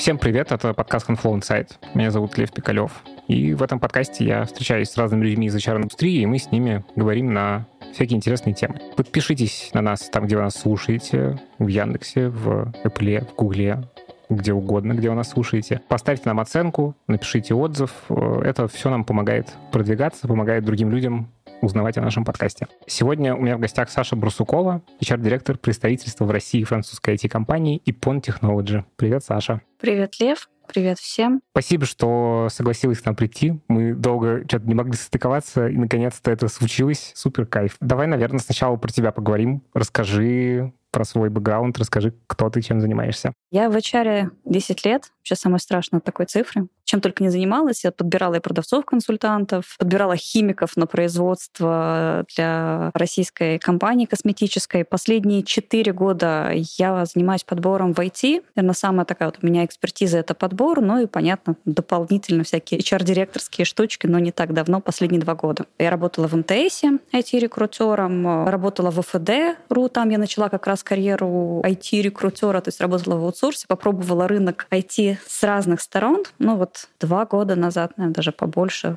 Всем привет, это подкаст Conflow Insight. Меня зовут Лев Пикалев. И в этом подкасте я встречаюсь с разными людьми из HR-индустрии, и мы с ними говорим на всякие интересные темы. Подпишитесь на нас там, где вы нас слушаете, в Яндексе, в Apple, в Гугле, где угодно, где вы нас слушаете. Поставьте нам оценку, напишите отзыв. Это все нам помогает продвигаться, помогает другим людям узнавать о нашем подкасте. Сегодня у меня в гостях Саша Брусукова, HR-директор представительства в России французской IT-компании Ipon Technology. Привет, Саша. Привет, Лев. Привет всем. Спасибо, что согласилась к нам прийти. Мы долго что-то не могли состыковаться, и наконец-то это случилось. Супер кайф. Давай, наверное, сначала про тебя поговорим. Расскажи про свой бэкграунд, расскажи, кто ты, чем занимаешься. Я в HR 10 лет, сейчас самое страшное от такой цифры. Чем только не занималась, я подбирала и продавцов-консультантов, подбирала химиков на производство для российской компании косметической. Последние 4 года я занимаюсь подбором в IT. Наверное, самая такая вот у меня экспертиза — это подбор, ну и, понятно, дополнительно всякие HR-директорские штучки, но не так давно, последние два года. Я работала в МТС IT-рекрутером, работала в ФД.ру, там я начала как раз карьеру IT-рекрутера, то есть работала в аутсорсе, попробовала рынок IT с разных сторон. Ну вот два года назад, наверное, даже побольше,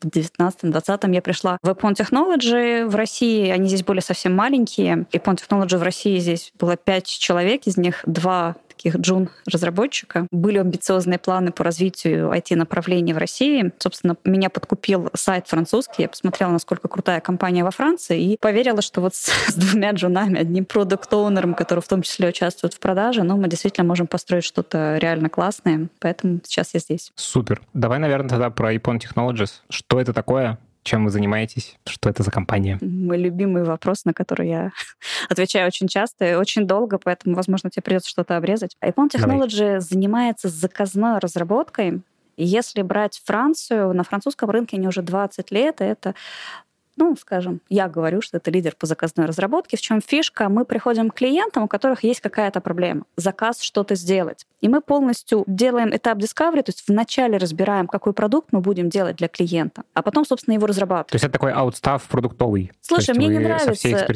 в 19-20 я пришла в Epon Technology в России. Они здесь были совсем маленькие. Epon Technology в России здесь было пять человек, из них два таких джун-разработчика. Были амбициозные планы по развитию IT-направлений в России. Собственно, меня подкупил сайт французский. Я посмотрела, насколько крутая компания во Франции, и поверила, что вот с, с двумя джунами, одним продукт-оунером, который в том числе участвует в продаже, ну, мы действительно можем построить что-то реально классное. Поэтому сейчас я здесь. Супер. Давай, наверное, тогда про Ipon Technologies. Что это такое? Чем вы занимаетесь, что это за компания? Мой любимый вопрос, на который я отвечаю очень часто и очень долго, поэтому, возможно, тебе придется что-то обрезать. iPhone Technology Давай. занимается заказной разработкой. Если брать Францию, на французском рынке они уже 20 лет, и это ну, скажем, я говорю, что это лидер по заказной разработке. В чем фишка? Мы приходим к клиентам, у которых есть какая-то проблема. Заказ что-то сделать. И мы полностью делаем этап discovery, то есть вначале разбираем, какой продукт мы будем делать для клиента, а потом, собственно, его разрабатываем. То есть это такой аутстав продуктовый? Слушай, мне не нравится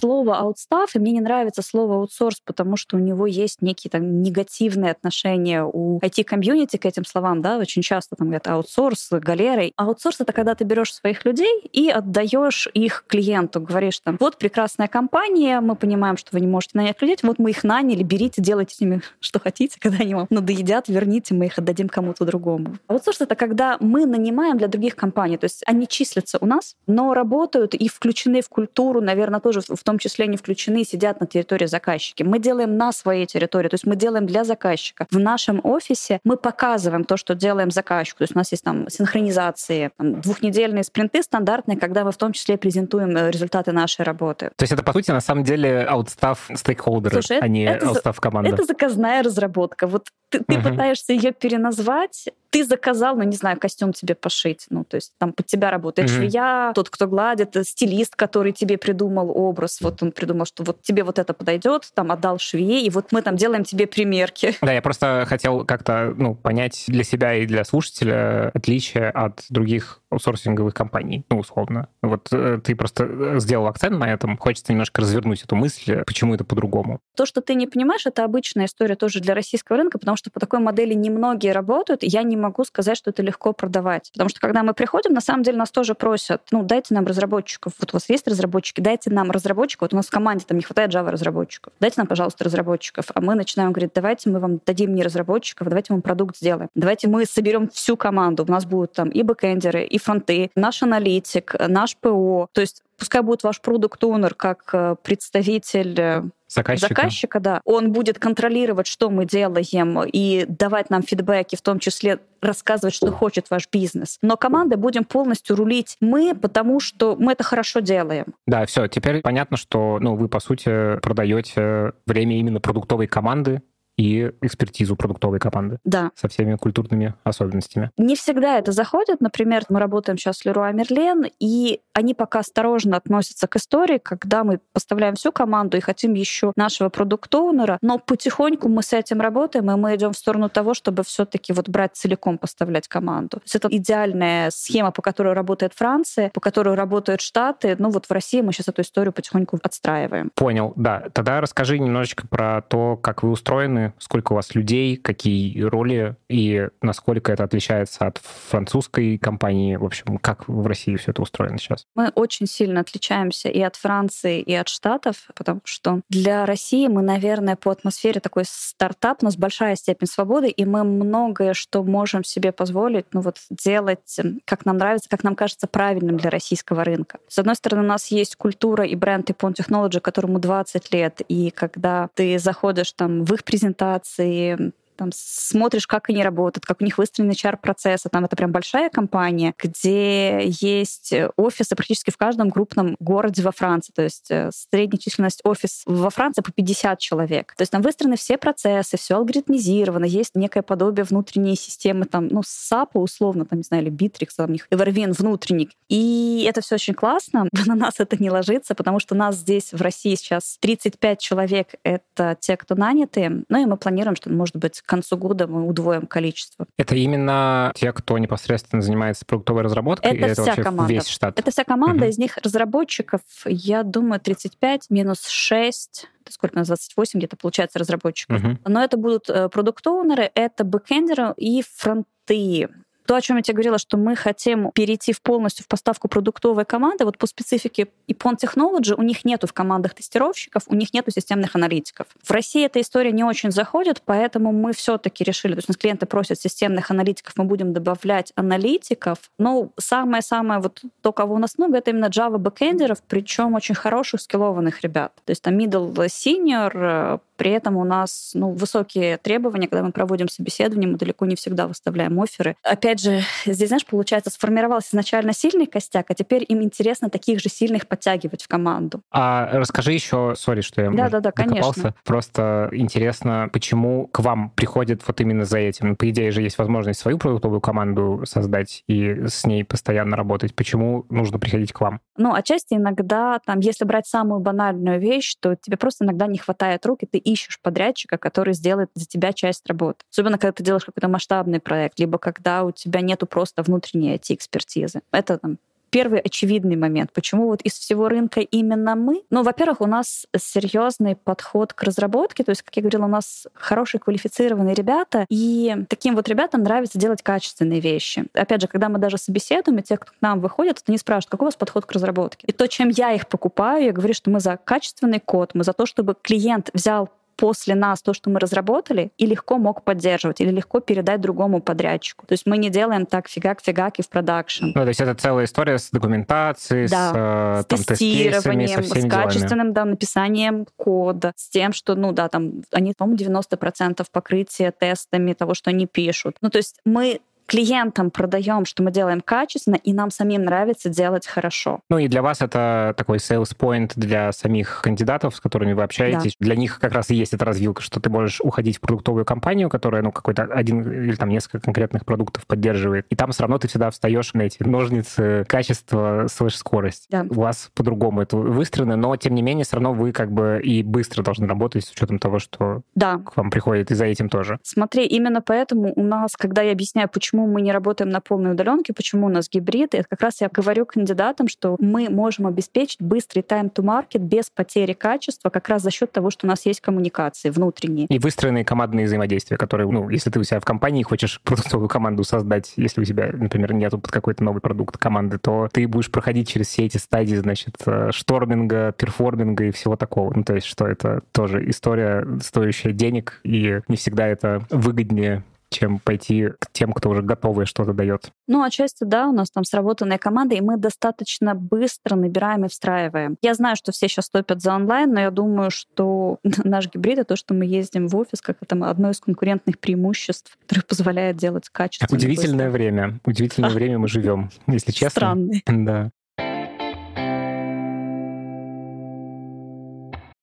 слово аутстав, и мне не нравится слово аутсорс, потому что у него есть некие там негативные отношения у IT-комьюнити к этим словам, да, очень часто там говорят аутсорс, галерой. Аутсорс — это когда ты берешь своих людей и отдаешь их клиенту, говоришь там, вот прекрасная компания, мы понимаем, что вы не можете нанять людей, вот мы их наняли, берите, делайте с ними что хотите, когда они вам надоедят, верните, мы их отдадим кому-то другому. А вот что это когда мы нанимаем для других компаний, то есть они числятся у нас, но работают и включены в культуру, наверное, тоже в том числе не включены, сидят на территории заказчики. Мы делаем на своей территории, то есть мы делаем для заказчика. В нашем офисе мы показываем то, что делаем заказчику. То есть у нас есть там синхронизации, там, двухнедельные спринты стандартные, когда мы в том числе презентуем э, результаты нашей работы. То есть это, по сути, на самом деле аутстав стейкхолдера, а не аутстав команды. Это заказная разработка. Вот ты, ты uh-huh. пытаешься ее переназвать, ты заказал, ну, не знаю, костюм тебе пошить. Ну, то есть там под тебя работает uh-huh. швея, тот, кто гладит, э, стилист, который тебе придумал образ. Вот он придумал, что вот тебе вот это подойдет, там отдал швее, и вот мы там делаем тебе примерки. Да, я просто хотел как-то, ну, понять для себя и для слушателя отличие от других аутсорсинговых компаний, ну, условно. Вот э, ты просто э, сделал акцент на этом. Хочется немножко развернуть эту мысль, почему это по-другому. То, что ты не понимаешь, это обычная история тоже для российского рынка, потому что по такой модели немногие работают. Я не могу сказать, что это легко продавать. Потому что когда мы приходим, на самом деле нас тоже просят, ну, дайте нам разработчиков. Вот у вас есть разработчики, дайте нам разработчиков. Вот у нас в команде там не хватает Java разработчиков. Дайте нам, пожалуйста, разработчиков. А мы начинаем говорить, давайте мы вам дадим не разработчиков, давайте мы продукт сделаем. Давайте мы соберем всю команду. У нас будут там и бэкэндеры, и фронты, наш аналитик, наш ПО. То есть пускай будет ваш продукт оунер как э, представитель э, заказчика. заказчика, да, он будет контролировать, что мы делаем, и давать нам фидбэки, в том числе рассказывать, что хочет ваш бизнес. Но командой будем полностью рулить мы, потому что мы это хорошо делаем. Да, все. Теперь понятно, что ну, вы, по сути, продаете время именно продуктовой команды, и экспертизу продуктовой команды. Да. Со всеми культурными особенностями. Не всегда это заходит. Например, мы работаем сейчас с Леруа Мерлен, и они пока осторожно относятся к истории, когда мы поставляем всю команду и хотим еще нашего продукт-оунера, но потихоньку мы с этим работаем, и мы идем в сторону того, чтобы все-таки вот брать целиком, поставлять команду. То есть это идеальная схема, по которой работает Франция, по которой работают Штаты. Ну вот в России мы сейчас эту историю потихоньку отстраиваем. Понял, да. Тогда расскажи немножечко про то, как вы устроены, сколько у вас людей, какие роли и насколько это отличается от французской компании. В общем, как в России все это устроено сейчас? Мы очень сильно отличаемся и от Франции, и от Штатов, потому что для России мы, наверное, по атмосфере такой стартап, у нас большая степень свободы, и мы многое, что можем себе позволить, ну вот делать, как нам нравится, как нам кажется правильным для российского рынка. С одной стороны, у нас есть культура и бренд Ipon Technology, которому 20 лет, и когда ты заходишь там в их презентации, там смотришь, как они работают, как у них выстроены HR-процессы. Там это прям большая компания, где есть офисы практически в каждом крупном городе во Франции. То есть э, средняя численность офис во Франции по 50 человек. То есть там выстроены все процессы, все алгоритмизировано, есть некое подобие внутренней системы, там, ну, SAP условно, там, не знаю, или Bittrex, там у них Evervin внутренник. И это все очень классно. На нас это не ложится, потому что нас здесь в России сейчас 35 человек — это те, кто наняты. Ну и мы планируем, что, может быть, концу года мы удвоим количество. Это именно те, кто непосредственно занимается продуктовой разработкой? Это или вся это команда. весь штат? Это вся команда, угу. из них разработчиков, я думаю, 35 минус 6 это сколько у нас, 28 где-то получается разработчиков. Угу. Но это будут э, product owner ы, это бэкэндеры и фронты то, о чем я тебе говорила, что мы хотим перейти в полностью в поставку продуктовой команды, вот по специфике Ippon Technologies у них нету в командах тестировщиков, у них нету системных аналитиков. В России эта история не очень заходит, поэтому мы все-таки решили, то есть у нас клиенты просят системных аналитиков, мы будем добавлять аналитиков. Но самое-самое вот то, кого у нас много, это именно Java бэкэндеров, причем очень хороших, скиллованных ребят. То есть там middle senior, э, при этом у нас ну, высокие требования, когда мы проводим собеседование, мы далеко не всегда выставляем оферы. Опять же, здесь, знаешь, получается, сформировался изначально сильный костяк, а теперь им интересно таких же сильных подтягивать в команду. А расскажи еще, сори, что я да, да, да, конечно. Просто интересно, почему к вам приходят вот именно за этим? По идее же есть возможность свою продуктовую команду создать и с ней постоянно работать. Почему нужно приходить к вам? Ну, отчасти иногда, там, если брать самую банальную вещь, то тебе просто иногда не хватает рук, и ты ищешь подрядчика, который сделает за тебя часть работы. Особенно, когда ты делаешь какой-то масштабный проект, либо когда у тебя нету просто внутренней IT-экспертизы. Это там первый очевидный момент. Почему вот из всего рынка именно мы? Ну, во-первых, у нас серьезный подход к разработке. То есть, как я говорила, у нас хорошие квалифицированные ребята, и таким вот ребятам нравится делать качественные вещи. Опять же, когда мы даже собеседуем, и те, кто к нам выходят, они спрашивают, какой у вас подход к разработке? И то, чем я их покупаю, я говорю, что мы за качественный код, мы за то, чтобы клиент взял после нас то, что мы разработали, и легко мог поддерживать, или легко передать другому подрядчику. То есть мы не делаем так фигак-фигак и в продакшн. Ну, то есть это целая история с документацией, да. с, э, с там, тестированием, со с качественным да, написанием кода, с тем, что, ну да, там, они, по-моему, 90% покрытия тестами того, что они пишут. Ну, то есть мы клиентам продаем, что мы делаем качественно, и нам самим нравится делать хорошо. Ну и для вас это такой sales point для самих кандидатов, с которыми вы общаетесь. Да. Для них как раз и есть эта развилка, что ты можешь уходить в продуктовую компанию, которая, ну, какой-то один или там несколько конкретных продуктов поддерживает, и там все равно ты всегда встаешь на эти ножницы качество слышь скорость. Да. У вас по-другому это выстроено, но тем не менее все равно вы как бы и быстро должны работать с учетом того, что да. к вам приходит и за этим тоже. Смотри, именно поэтому у нас, когда я объясняю, почему почему мы не работаем на полной удаленке, почему у нас гибрид. Это как раз я говорю кандидатам, что мы можем обеспечить быстрый time-to-market без потери качества как раз за счет того, что у нас есть коммуникации внутренние. И выстроенные командные взаимодействия, которые, ну, если ты у себя в компании хочешь продуктовую команду создать, если у тебя, например, нету под какой-то новый продукт команды, то ты будешь проходить через все эти стадии, значит, э, шторминга, перформинга и всего такого. Ну, то есть, что это тоже история, стоящая денег, и не всегда это выгоднее чем пойти к тем, кто уже готовое что-то дает. Ну, отчасти, да, у нас там сработанная команда, и мы достаточно быстро набираем и встраиваем. Я знаю, что все сейчас топят за онлайн, но я думаю, что наш гибрид — это то, что мы ездим в офис, как это одно из конкурентных преимуществ, которое позволяет делать качественно. Удивительное быстро. время. Удивительное время мы живем, если честно. Странный. Да.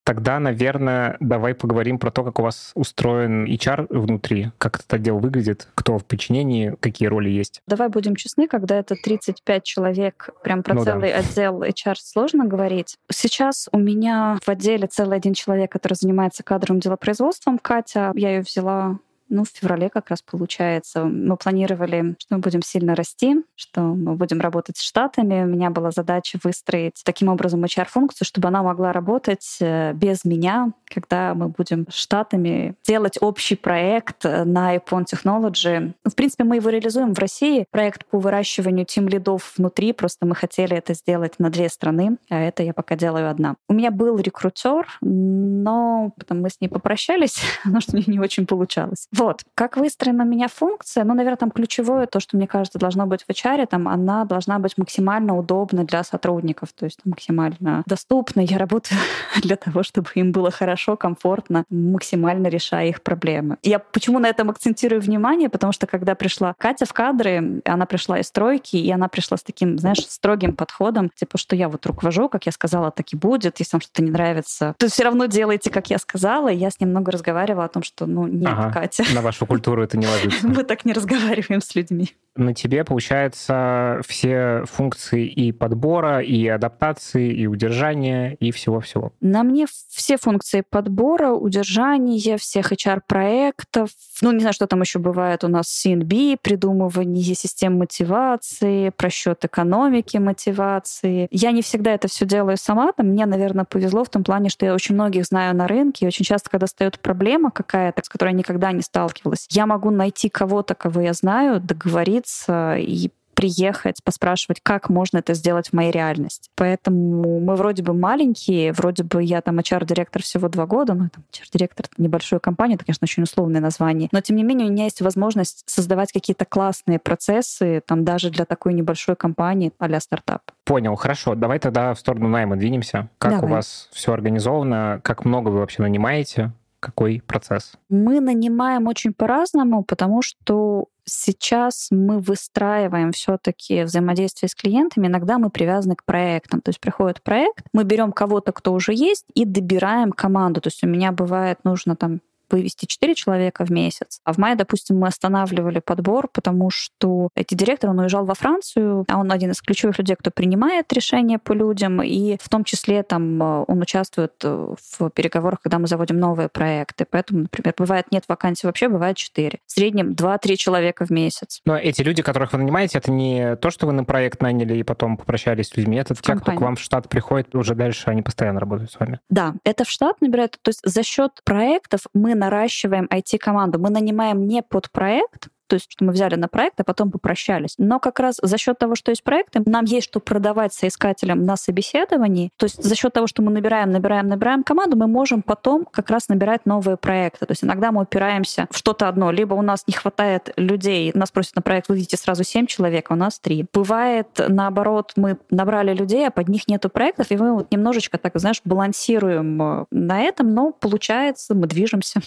Тогда, наверное, давай поговорим про то, как у вас устроен HR внутри, как этот отдел выглядит, кто в подчинении, какие роли есть. Давай будем честны, когда это 35 человек, прям про ну, целый да. отдел HR сложно говорить. Сейчас у меня в отделе целый один человек, который занимается кадровым делопроизводством, Катя. Я ее взяла ну, в феврале как раз получается. Мы планировали, что мы будем сильно расти, что мы будем работать с штатами. У меня была задача выстроить таким образом HR-функцию, чтобы она могла работать э, без меня, когда мы будем с штатами делать общий проект э, на iPhone Technology. В принципе, мы его реализуем в России. Проект по выращиванию тим лидов внутри. Просто мы хотели это сделать на две страны, а это я пока делаю одна. У меня был рекрутер, но потом мы с ней попрощались, потому что мне не очень получалось. Вот. Как выстроена у меня функция? Ну, наверное, там ключевое то, что, мне кажется, должно быть в HR, там она должна быть максимально удобна для сотрудников, то есть максимально доступна. Я работаю для того, чтобы им было хорошо, комфортно, максимально решая их проблемы. Я почему на этом акцентирую внимание? Потому что когда пришла Катя в кадры, она пришла из стройки, и она пришла с таким, знаешь, строгим подходом, типа, что я вот руковожу, как я сказала, так и будет. Если вам что-то не нравится, то все равно делайте, как я сказала. И я с ним много разговаривала о том, что, ну, нет, ага, Катя. На вашу культуру это не ложится. Мы так не разговариваем с людьми. На тебе, получается, все функции и подбора, и адаптации, и удержания, и всего-всего. На мне все функции подбора, удержания, всех HR-проектов. Ну, не знаю, что там еще бывает у нас. CNB, придумывание систем мотивации, просчет экономики мотивации. Я не всегда это все делаю сама. Там мне, наверное, повезло в том плане, что я очень многих знаю на рынке. И очень часто, когда встает проблема какая-то, с которой я никогда не сталкивалась, я могу найти кого-то, кого я знаю, договориться и приехать, поспрашивать, как можно это сделать в моей реальности. Поэтому мы вроде бы маленькие, вроде бы я там HR-директор всего два года, ну, там HR-директор небольшой компании, это, конечно, очень условное название, но, тем не менее, у меня есть возможность создавать какие-то классные процессы, там, даже для такой небольшой компании а стартап. Понял, хорошо. Давай тогда в сторону найма двинемся. Как Давай. у вас все организовано? Как много вы вообще нанимаете? Какой процесс? Мы нанимаем очень по-разному, потому что сейчас мы выстраиваем все-таки взаимодействие с клиентами. Иногда мы привязаны к проектам. То есть приходит проект, мы берем кого-то, кто уже есть, и добираем команду. То есть у меня бывает нужно там вывести 4 человека в месяц. А в мае, допустим, мы останавливали подбор, потому что эти директор, он уезжал во Францию, а он один из ключевых людей, кто принимает решения по людям, и в том числе там э, он участвует э, в переговорах, когда мы заводим новые проекты. Поэтому, например, бывает нет вакансий вообще, бывает 4. В среднем 2-3 человека в месяц. Но эти люди, которых вы нанимаете, это не то, что вы на проект наняли и потом попрощались с людьми, это в те, компании. кто к вам в штат приходит, уже дальше они постоянно работают с вами. Да, это в штат набирают. То есть за счет проектов мы наращиваем IT-команду. Мы нанимаем не под проект, то есть, что мы взяли на проект, а потом попрощались. Но как раз за счет того, что есть проекты, нам есть что продавать соискателям на собеседовании. То есть за счет того, что мы набираем, набираем, набираем команду, мы можем потом как раз набирать новые проекты. То есть иногда мы упираемся в что-то одно. Либо у нас не хватает людей, нас просят на проект выведите сразу 7 человек, а у нас 3. Бывает, наоборот, мы набрали людей, а под них нету проектов, и мы вот немножечко так, знаешь, балансируем э, на этом, но получается, мы движемся.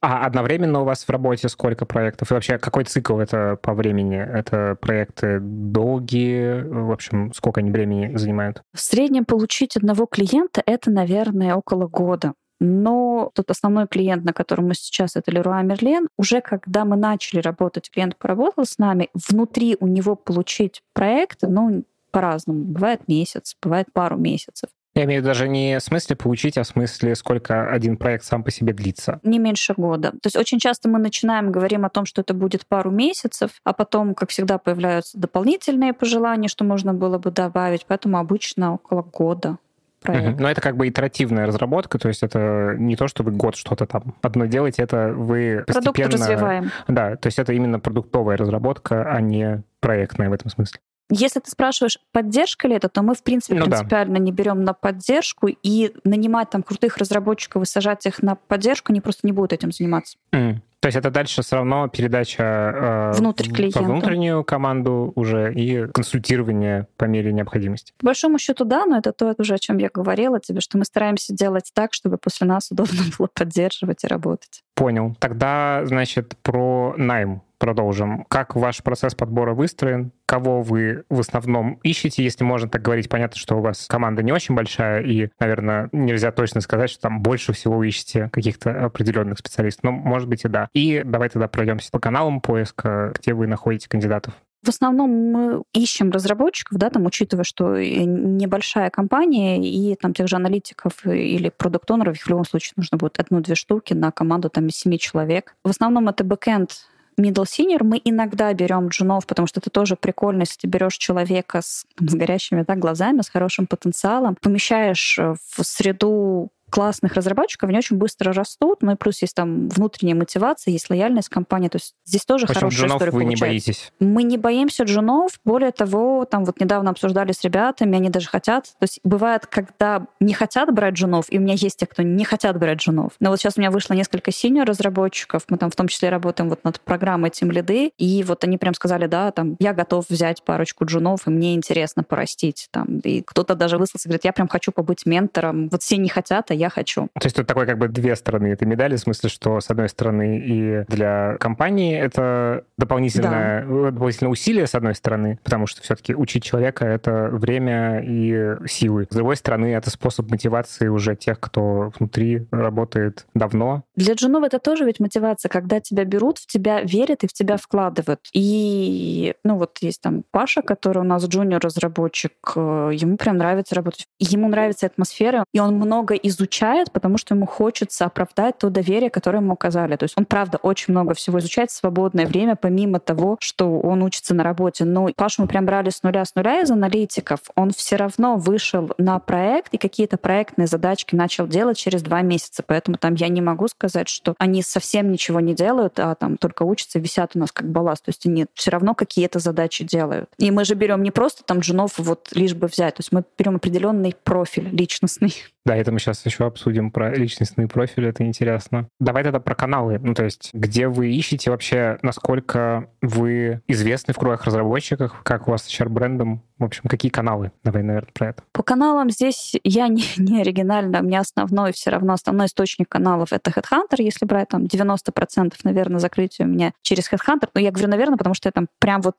А одновременно у вас в работе сколько проектов? И вообще, какой цикл это по времени? Это проекты долгие? В общем, сколько они времени занимают? В среднем получить одного клиента — это, наверное, около года. Но тот основной клиент, на котором мы сейчас, это Леруа Мерлен, уже когда мы начали работать, клиент поработал с нами, внутри у него получить проект, ну, по-разному. Бывает месяц, бывает пару месяцев. Я имею в виду даже не в смысле получить, а в смысле, сколько один проект сам по себе длится. Не меньше года. То есть очень часто мы начинаем, говорим о том, что это будет пару месяцев, а потом, как всегда, появляются дополнительные пожелания, что можно было бы добавить, поэтому обычно около года проект. Но это как бы итеративная разработка, то есть это не то, что вы год что-то там одно делаете, это вы постепенно... Продукт развиваем. Да, то есть это именно продуктовая разработка, а не проектная в этом смысле. Если ты спрашиваешь, поддержка ли это, то мы, в принципе, ну, принципиально да. не берем на поддержку, и нанимать там крутых разработчиков и сажать их на поддержку, они просто не будут этим заниматься. Mm. То есть это дальше все равно передача э, Внутрь клиента. по внутреннюю команду уже и консультирование по мере необходимости. По большому счету, да, но это то, уже о чем я говорила тебе, что мы стараемся делать так, чтобы после нас удобно было поддерживать и работать. Понял. Тогда, значит, про найм продолжим. Как ваш процесс подбора выстроен? Кого вы в основном ищете, если можно так говорить? Понятно, что у вас команда не очень большая, и, наверное, нельзя точно сказать, что там больше всего ищете каких-то определенных специалистов. Но, может быть, и да. И давай тогда пройдемся по каналам поиска, где вы находите кандидатов. В основном мы ищем разработчиков, да, там, учитывая, что небольшая компания, и там тех же аналитиков или product owner ов, в любом случае нужно будет одну-две штуки на команду там из семи человек. В основном это backend middle senior мы иногда берем джунов, потому что это тоже прикольно, если ты берешь человека с, с горящими так, глазами, с хорошим потенциалом, помещаешь в среду классных разработчиков, они очень быстро растут, ну и плюс есть там внутренняя мотивация, есть лояльность компании, то есть здесь тоже общем, хорошая история вы получается. не боитесь? Мы не боимся джунов, более того, там вот недавно обсуждали с ребятами, они даже хотят, то есть бывает, когда не хотят брать джунов, и у меня есть те, кто не хотят брать джунов. Но вот сейчас у меня вышло несколько senior разработчиков, мы там в том числе работаем вот над программой Team Лиды, и вот они прям сказали, да, там, я готов взять парочку джунов, и мне интересно порастить. Там. И кто-то даже выслался, говорит, я прям хочу побыть ментором. Вот все не хотят, а я хочу. То есть тут такой как бы две стороны этой медали, в смысле, что с одной стороны и для компании это дополнительное, дополнительное усилие, с одной стороны, потому что все-таки учить человека — это время и силы. С другой стороны, это способ мотивации уже тех, кто внутри работает давно. Для джунов это тоже ведь мотивация, когда тебя берут, в тебя верят и в тебя вкладывают. И, ну вот есть там Паша, который у нас джуниор-разработчик, э, ему прям нравится работать. Ему нравится атмосфера, и он много изучает, потому что ему хочется оправдать то доверие, которое ему оказали. То есть он, правда, очень много всего изучает в свободное время, помимо того, что он учится на работе. Но Пашу мы прям брали с нуля, с нуля из аналитиков. Он все равно вышел на проект и какие-то проектные задачки начал делать через два месяца. Поэтому там я не могу сказать, что они совсем ничего не делают, а там только учатся, висят у нас как балласт. То есть они все равно какие-то задачи делают. И мы же берем не просто там джунов вот лишь бы взять. То есть мы берем определенный профиль личностный. Да, это мы сейчас еще обсудим про личностные профили, это интересно. Давай тогда про каналы. Ну, то есть, где вы ищете вообще, насколько вы известны в кругах разработчиков, как у вас с HR-брендом, в общем, какие каналы? Давай, наверное, про это. По каналам здесь я не, не оригинальна. У меня основной все равно, основной источник каналов — это Headhunter. Если брать там 90%, наверное, закрытие у меня через Headhunter. Но я говорю, наверное, потому что я там прям вот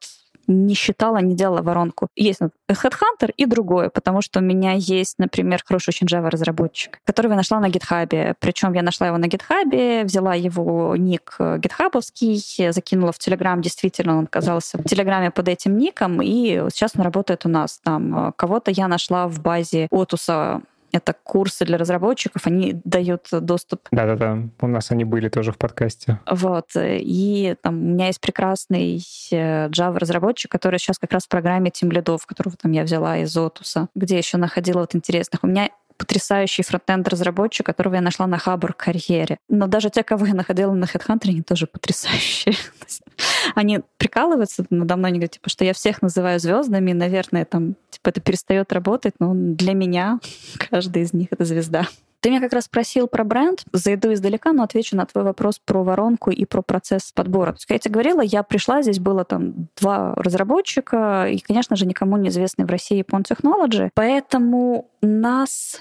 не считала, не делала воронку. Есть Headhunter и другое, потому что у меня есть, например, хороший очень Java-разработчик, которого я нашла на GitHub. Причем я нашла его на GitHub, взяла его ник гитхабовский, закинула в Telegram. Действительно, он оказался в Телеграме под этим ником, и сейчас он работает у нас. Там кого-то я нашла в базе Отуса это курсы для разработчиков, они дают доступ. Да-да-да, у нас они были тоже в подкасте. Вот, и там у меня есть прекрасный Java-разработчик, который сейчас как раз в программе Team Leadов, которого там я взяла из Отуса, где еще находила вот интересных. У меня потрясающий фронтенд-разработчик, которого я нашла на Хабр карьере. Но даже те, кого я находила на HeadHunter, они тоже потрясающие. они прикалываются надо мной, они говорят, типа, что я всех называю звездами, наверное, там, типа, это перестает работать, но для меня каждый из них — это звезда. Ты меня как раз спросил про бренд. Зайду издалека, но отвечу на твой вопрос про воронку и про процесс подбора. Как я тебе говорила, я пришла, здесь было там два разработчика, и, конечно же, никому не известный в России Pond Technology. Поэтому нас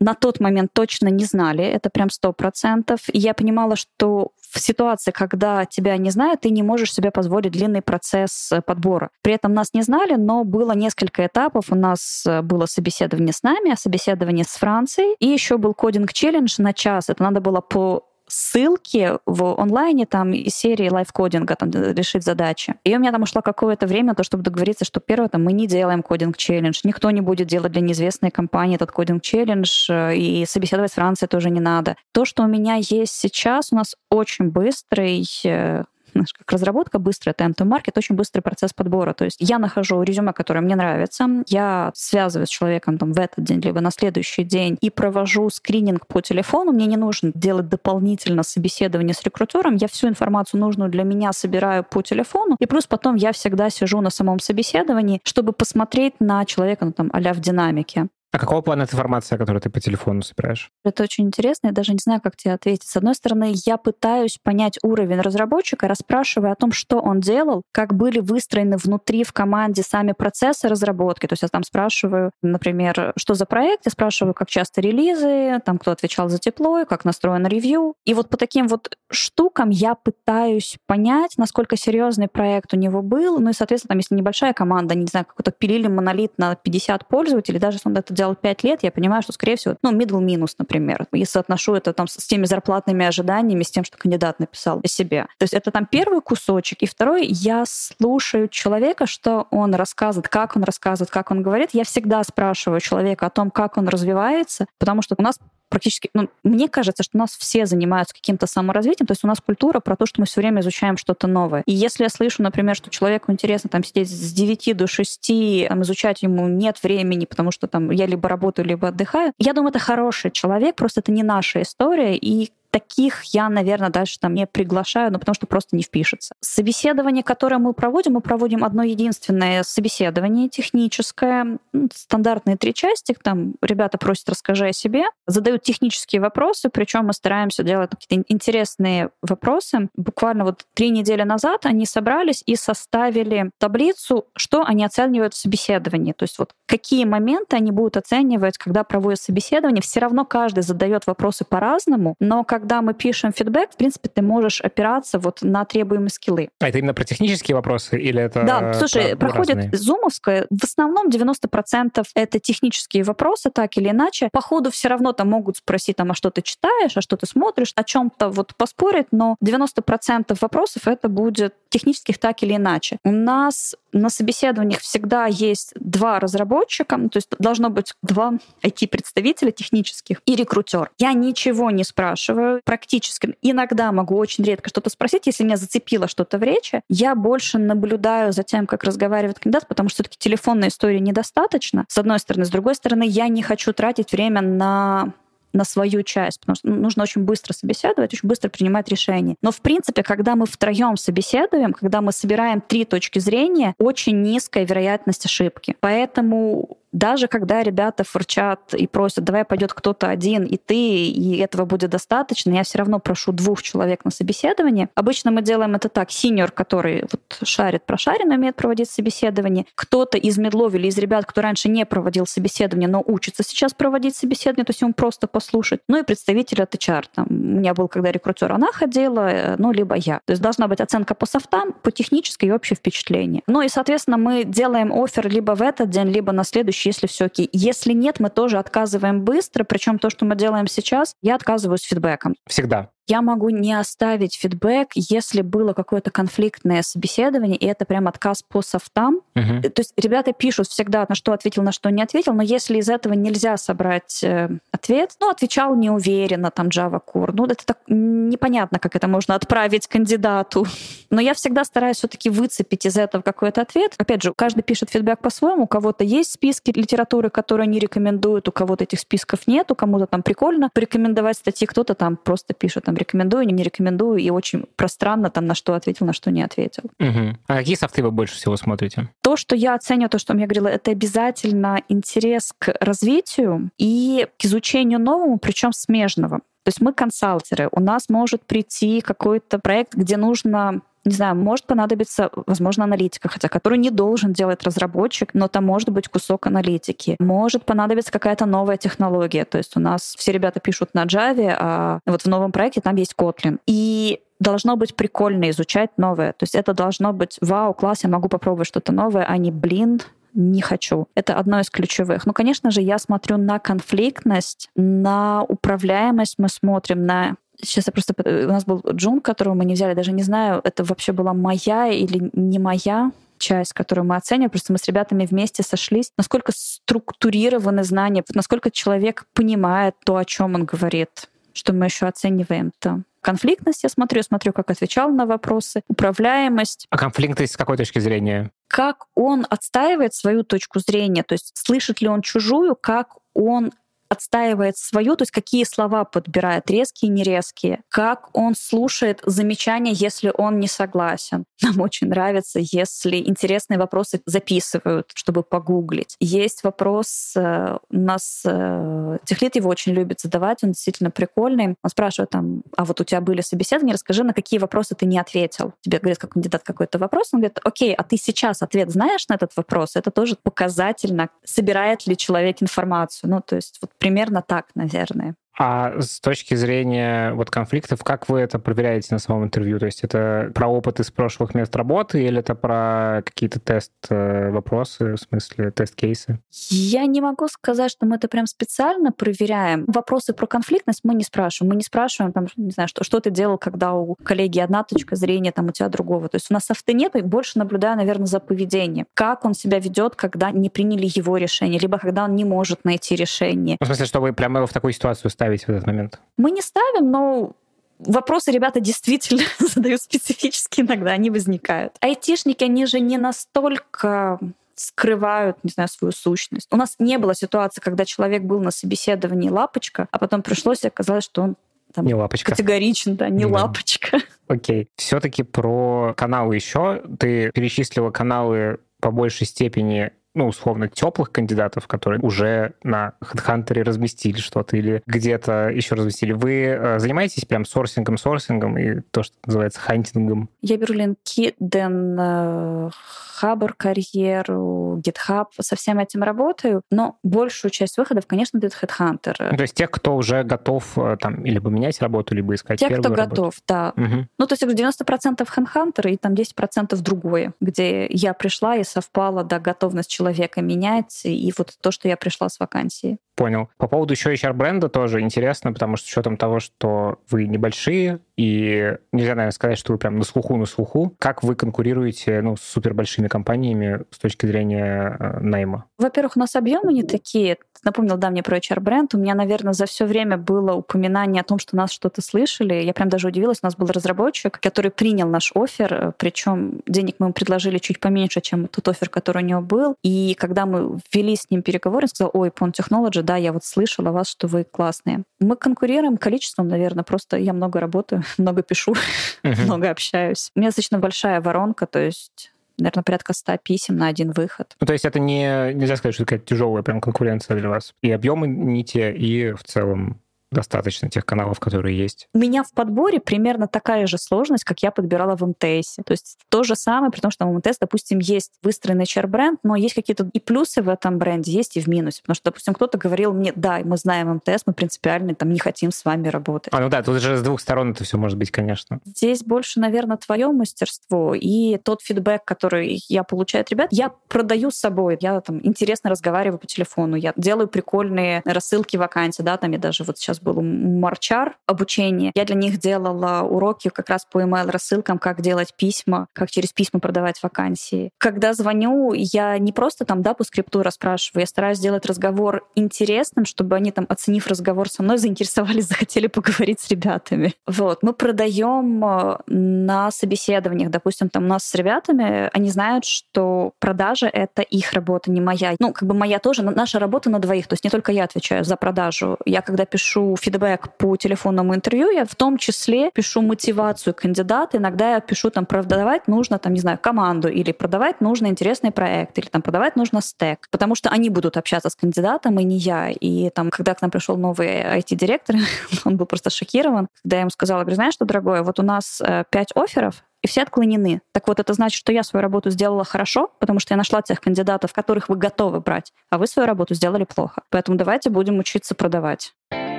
на тот момент точно не знали, это прям сто процентов. Я понимала, что в ситуации, когда тебя не знают, ты не можешь себе позволить длинный процесс э, подбора. При этом нас не знали, но было несколько этапов. У нас э, было собеседование с нами, собеседование с Францией, и еще был кодинг-челлендж на час. Это надо было по ссылки в онлайне там из серии лайфкодинга, там решить задачи. И у меня там ушло какое-то время, то, чтобы договориться, что первое, там, мы не делаем кодинг-челлендж, никто не будет делать для неизвестной компании этот кодинг-челлендж, э, и собеседовать с Францией тоже не надо. То, что у меня есть сейчас, у нас очень быстрый э, знаешь, как разработка быстрая, market, очень быстрый процесс подбора. То есть я нахожу резюме, которое мне нравится, я связываюсь с человеком там в этот день, либо на следующий день и провожу скрининг по телефону. Мне не нужно делать дополнительно собеседование с рекрутером. Я всю информацию нужную для меня собираю по телефону. И плюс потом я всегда сижу на самом собеседовании, чтобы посмотреть на человека, ну, там, а в динамике. А какого плана эта информация, которую ты по телефону собираешь? Это очень интересно, я даже не знаю, как тебе ответить. С одной стороны, я пытаюсь понять уровень разработчика, расспрашивая о том, что он делал, как были выстроены внутри в команде сами процессы разработки. То есть я там спрашиваю, например, что за проект, я спрашиваю, как часто релизы, там кто отвечал за тепло, как настроено ревью. И вот по таким вот штукам я пытаюсь понять, насколько серьезный проект у него был. Ну и, соответственно, там, если небольшая команда, не знаю, какой-то пилили монолит на 50 пользователей, даже если он это делал 5 лет, я понимаю, что, скорее всего, ну, middle минус, например, если отношу это там с теми зарплатными ожиданиями, с тем, что кандидат написал о себе. То есть это там первый кусочек. И второй, я слушаю человека, что он рассказывает, как он рассказывает, как он говорит. Я всегда спрашиваю человека о том, как он развивается, потому что у нас практически, ну, мне кажется, что у нас все занимаются каким-то саморазвитием, то есть у нас культура про то, что мы все время изучаем что-то новое. И если я слышу, например, что человеку интересно там сидеть с 9 до 6, там, изучать ему нет времени, потому что там я либо работаю, либо отдыхаю, я думаю, это хороший человек, просто это не наша история, и таких я, наверное, дальше там не приглашаю, ну, потому что просто не впишется. Собеседование, которое мы проводим, мы проводим одно единственное собеседование техническое, стандартные три части, там ребята просят «расскажи о себе», задают технические вопросы, причем мы стараемся делать какие-то интересные вопросы. Буквально вот три недели назад они собрались и составили таблицу, что они оценивают в собеседовании. То есть вот какие моменты они будут оценивать, когда проводят собеседование. Все равно каждый задает вопросы по-разному, но когда мы пишем фидбэк, в принципе, ты можешь опираться вот на требуемые скиллы. А это именно про технические вопросы или это Да, слушай, про проходит разные? зумовская. В основном 90% это технические вопросы, так или иначе. По ходу все равно там могут спросить, там, а что ты читаешь, а что ты смотришь, о чем-то вот поспорить, но 90% вопросов это будет технических так или иначе. У нас на собеседованиях всегда есть два разработчика, то есть должно быть два IT-представителя технических и рекрутер. Я ничего не спрашиваю практически. Иногда могу очень редко что-то спросить, если меня зацепило что-то в речи. Я больше наблюдаю за тем, как разговаривает кандидат, потому что все-таки телефонной истории недостаточно, с одной стороны. С другой стороны, я не хочу тратить время на на свою часть, потому что нужно очень быстро собеседовать, очень быстро принимать решения. Но, в принципе, когда мы втроем собеседуем, когда мы собираем три точки зрения, очень низкая вероятность ошибки. Поэтому даже когда ребята фурчат и просят, давай пойдет кто-то один, и ты, и этого будет достаточно, я все равно прошу двух человек на собеседование. Обычно мы делаем это так. Синьор, который вот шарит про шарин, умеет проводить собеседование. Кто-то из медлов или из ребят, кто раньше не проводил собеседование, но учится сейчас проводить собеседование, то есть ему просто послушать. Ну и представитель от HR. Там, у меня был, когда рекрутер, она ходила, э, ну, либо я. То есть должна быть оценка по софтам, по технической и общее впечатление. Ну и, соответственно, мы делаем офер либо в этот день, либо на следующий если все окей. Если нет, мы тоже отказываем быстро, причем то, что мы делаем сейчас, я отказываюсь фидбэком. Всегда я могу не оставить фидбэк, если было какое-то конфликтное собеседование, и это прям отказ по софтам. Uh-huh. То есть ребята пишут всегда, на что ответил, на что не ответил, но если из этого нельзя собрать э, ответ, ну, отвечал неуверенно, там, Java Core, ну, это так непонятно, как это можно отправить кандидату. Но я всегда стараюсь все таки выцепить из этого какой-то ответ. Опять же, каждый пишет фидбэк по-своему, у кого-то есть списки литературы, которые они рекомендуют, у кого-то этих списков нет, у кому-то там прикольно порекомендовать статьи, кто-то там просто пишет там рекомендую, не рекомендую, и очень пространно там на что ответил, на что не ответил. Угу. А какие софты вы больше всего смотрите? То, что я оцениваю, то, что я говорила, это обязательно интерес к развитию и к изучению новому, причем смежного. То есть мы консалтеры, у нас может прийти какой-то проект, где нужно не знаю, может понадобиться, возможно, аналитика, хотя который не должен делать разработчик, но там может быть кусок аналитики. Может понадобиться какая-то новая технология. То есть у нас все ребята пишут на Java, а вот в новом проекте там есть Kotlin. И должно быть прикольно изучать новое. То есть это должно быть вау, класс, я могу попробовать что-то новое, а не блин, не хочу. Это одно из ключевых. Ну, конечно же, я смотрю на конфликтность, на управляемость мы смотрим, на Сейчас я просто... У нас был Джун, которого мы не взяли, даже не знаю, это вообще была моя или не моя часть, которую мы оцениваем. Просто мы с ребятами вместе сошлись. Насколько структурированы знания, насколько человек понимает то, о чем он говорит, что мы еще оцениваем-то. Конфликтность я смотрю, смотрю, как отвечал на вопросы, управляемость. А конфликтность с какой точки зрения? Как он отстаивает свою точку зрения, то есть слышит ли он чужую, как он отстаивает свою, то есть какие слова подбирает, резкие, нерезкие, как он слушает замечания, если он не согласен. Нам очень нравится, если интересные вопросы записывают, чтобы погуглить. Есть вопрос, э, у нас э, техлит его очень любит задавать, он действительно прикольный. Он спрашивает там, а вот у тебя были собеседования, расскажи, на какие вопросы ты не ответил. Тебе говорит как кандидат какой-то вопрос, он говорит, окей, а ты сейчас ответ знаешь на этот вопрос? Это тоже показательно, собирает ли человек информацию. Ну, то есть вот примерно так, наверное. А с точки зрения вот конфликтов, как вы это проверяете на самом интервью? То есть это про опыт из прошлых мест работы или это про какие-то тест-вопросы, э, в смысле тест-кейсы? Я не могу сказать, что мы это прям специально проверяем. Вопросы про конфликтность мы не спрашиваем. Мы не спрашиваем, там, не знаю, что, что ты делал, когда у коллеги одна точка зрения, там у тебя другого. То есть у нас софты нет, и больше наблюдаю, наверное, за поведением. Как он себя ведет, когда не приняли его решение, либо когда он не может найти решение. Ну, в смысле, что вы прямо его в такую ситуацию ставите в этот момент? Мы не ставим, но вопросы ребята действительно задают специфически иногда, они возникают. Айтишники, они же не настолько скрывают, не знаю, свою сущность. У нас не было ситуации, когда человек был на собеседовании лапочка, а потом пришлось, и оказалось, что он там, не лапочка. Категорично, да, не да. лапочка. Окей. Все-таки про каналы еще. Ты перечислила каналы по большей степени ну, условно, теплых кандидатов, которые уже на HeadHunter разместили что-то или где-то еще разместили. Вы э, занимаетесь прям сорсингом, сорсингом и то, что называется хантингом? Я беру LinkedIn, э, Хабр карьеру, GitHub, со всем этим работаю, но большую часть выходов, конечно, дает HeadHunter. Ну, то есть тех, кто уже готов э, там либо менять работу, либо искать Те, кто работу. готов, да. Угу. Ну, то есть 90% HeadHunter и там 10% другое, где я пришла и совпала, да, готовность человека менять, и вот то, что я пришла с вакансии. Понял. По поводу еще HR-бренда тоже интересно, потому что с учетом того, что вы небольшие, и нельзя, наверное, сказать, что вы прям на слуху, на слуху, как вы конкурируете ну, с супербольшими компаниями с точки зрения э, найма? Во-первых, у нас объемы не такие напомнил, да, мне про HR-бренд. У меня, наверное, за все время было упоминание о том, что нас что-то слышали. Я прям даже удивилась. У нас был разработчик, который принял наш офер, причем денег мы ему предложили чуть поменьше, чем тот офер, который у него был. И когда мы ввели с ним переговоры, он сказал, ой, Pon Technology, да, я вот слышала вас, что вы классные. Мы конкурируем количеством, наверное, просто я много работаю, много пишу, много общаюсь. У меня достаточно большая воронка, то есть наверное, порядка 100 писем на один выход. Ну, то есть это не, нельзя сказать, что это какая-то тяжелая прям конкуренция для вас. И объемы не те, и в целом достаточно тех каналов, которые есть. У меня в подборе примерно такая же сложность, как я подбирала в МТС. То есть то же самое, при том, что в МТС, допустим, есть выстроенный HR-бренд, но есть какие-то и плюсы в этом бренде, есть и в минусе. Потому что, допустим, кто-то говорил мне, да, мы знаем МТС, мы принципиально там не хотим с вами работать. А, ну да, тут же с двух сторон это все может быть, конечно. Здесь больше, наверное, твое мастерство и тот фидбэк, который я получаю от ребят, я продаю с собой. Я там интересно разговариваю по телефону, я делаю прикольные рассылки вакансий, да, там я даже вот сейчас был Марчар обучение. Я для них делала уроки как раз по email рассылкам, как делать письма, как через письма продавать вакансии. Когда звоню, я не просто там, да, по скрипту расспрашиваю, я стараюсь сделать разговор интересным, чтобы они там, оценив разговор со мной, заинтересовались, захотели поговорить с ребятами. Вот. Мы продаем э, на собеседованиях, допустим, там у нас с ребятами, они знают, что продажа — это их работа, не моя. Ну, как бы моя тоже, наша работа на двоих, то есть не только я отвечаю за продажу. Я когда пишу фидбэк по телефонному интервью, я в том числе пишу мотивацию кандидата. Иногда я пишу там, продавать нужно, там, не знаю, команду, или продавать нужно интересный проект, или там продавать нужно стек, потому что они будут общаться с кандидатом, и не я. И там, когда к нам пришел новый IT-директор, он был просто шокирован, когда я ему сказала, говорю, знаешь что, дорогой, вот у нас э, пять офферов, и все отклонены. Так вот, это значит, что я свою работу сделала хорошо, потому что я нашла тех кандидатов, которых вы готовы брать, а вы свою работу сделали плохо. Поэтому давайте будем учиться продавать.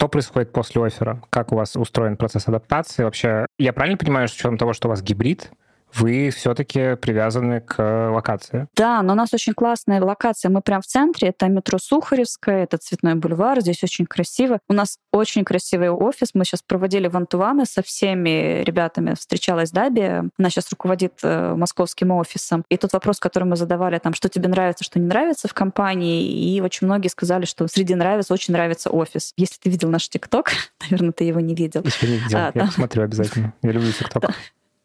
Что происходит после оффера? Как у вас устроен процесс адаптации? Вообще, я правильно понимаю, что с учетом того, что у вас гибрид, вы все-таки привязаны к локации. Да, но у нас очень классная локация. Мы прям в центре. Это метро Сухаревская, это Цветной бульвар. Здесь очень красиво. У нас очень красивый офис. Мы сейчас проводили вантуваны со всеми ребятами. Встречалась Даби. Она сейчас руководит э, московским офисом. И тот вопрос, который мы задавали, там, что тебе нравится, что не нравится в компании. И очень многие сказали, что среди нравится, очень нравится офис. Если ты видел наш ТикТок, наверное, ты его не видел. Еще не видел. А, я там... посмотрю обязательно. Я люблю ТикТок.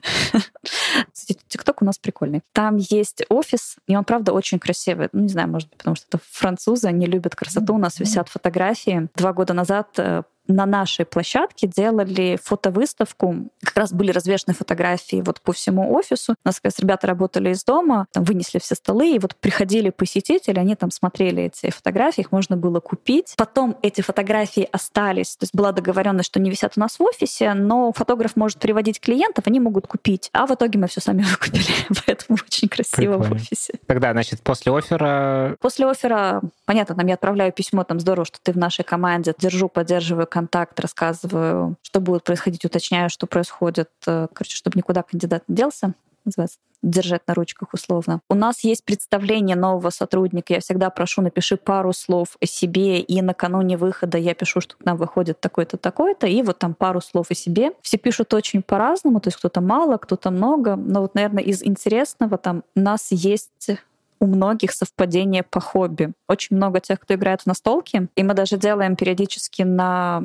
Кстати, ТикТок у нас прикольный. Там есть офис, и он, правда, очень красивый. Ну, не знаю, может быть, потому что это французы, они любят красоту. У нас висят фотографии. Два года назад э, на нашей площадке делали фотовыставку. Как раз были развешены фотографии вот по всему офису. У нас как раз ребята работали из дома, там вынесли все столы, и вот приходили посетители, они там смотрели эти фотографии, их можно было купить. Потом эти фотографии остались. То есть была договоренность, что они висят у нас в офисе, но фотограф может приводить клиентов, они могут купить. А в итоге мы все сами выкупили. Поэтому очень красиво Прикольно. в офисе. Тогда, значит, после оффера... После оффера, понятно, там я отправляю письмо, там здорово, что ты в нашей команде, держу, поддерживаю контакт, рассказываю, что будет происходить, уточняю, что происходит. Э, короче, чтобы никуда кандидат не делся называется, держать на ручках условно. У нас есть представление нового сотрудника. Я всегда прошу, напиши пару слов о себе, и накануне выхода я пишу, что к нам выходит такой-то, такой-то, и вот там пару слов о себе. Все пишут очень по-разному, то есть кто-то мало, кто-то много. Но вот, наверное, из интересного там у нас есть у многих совпадение по хобби. Очень много тех, кто играет в настолки. И мы даже делаем периодически на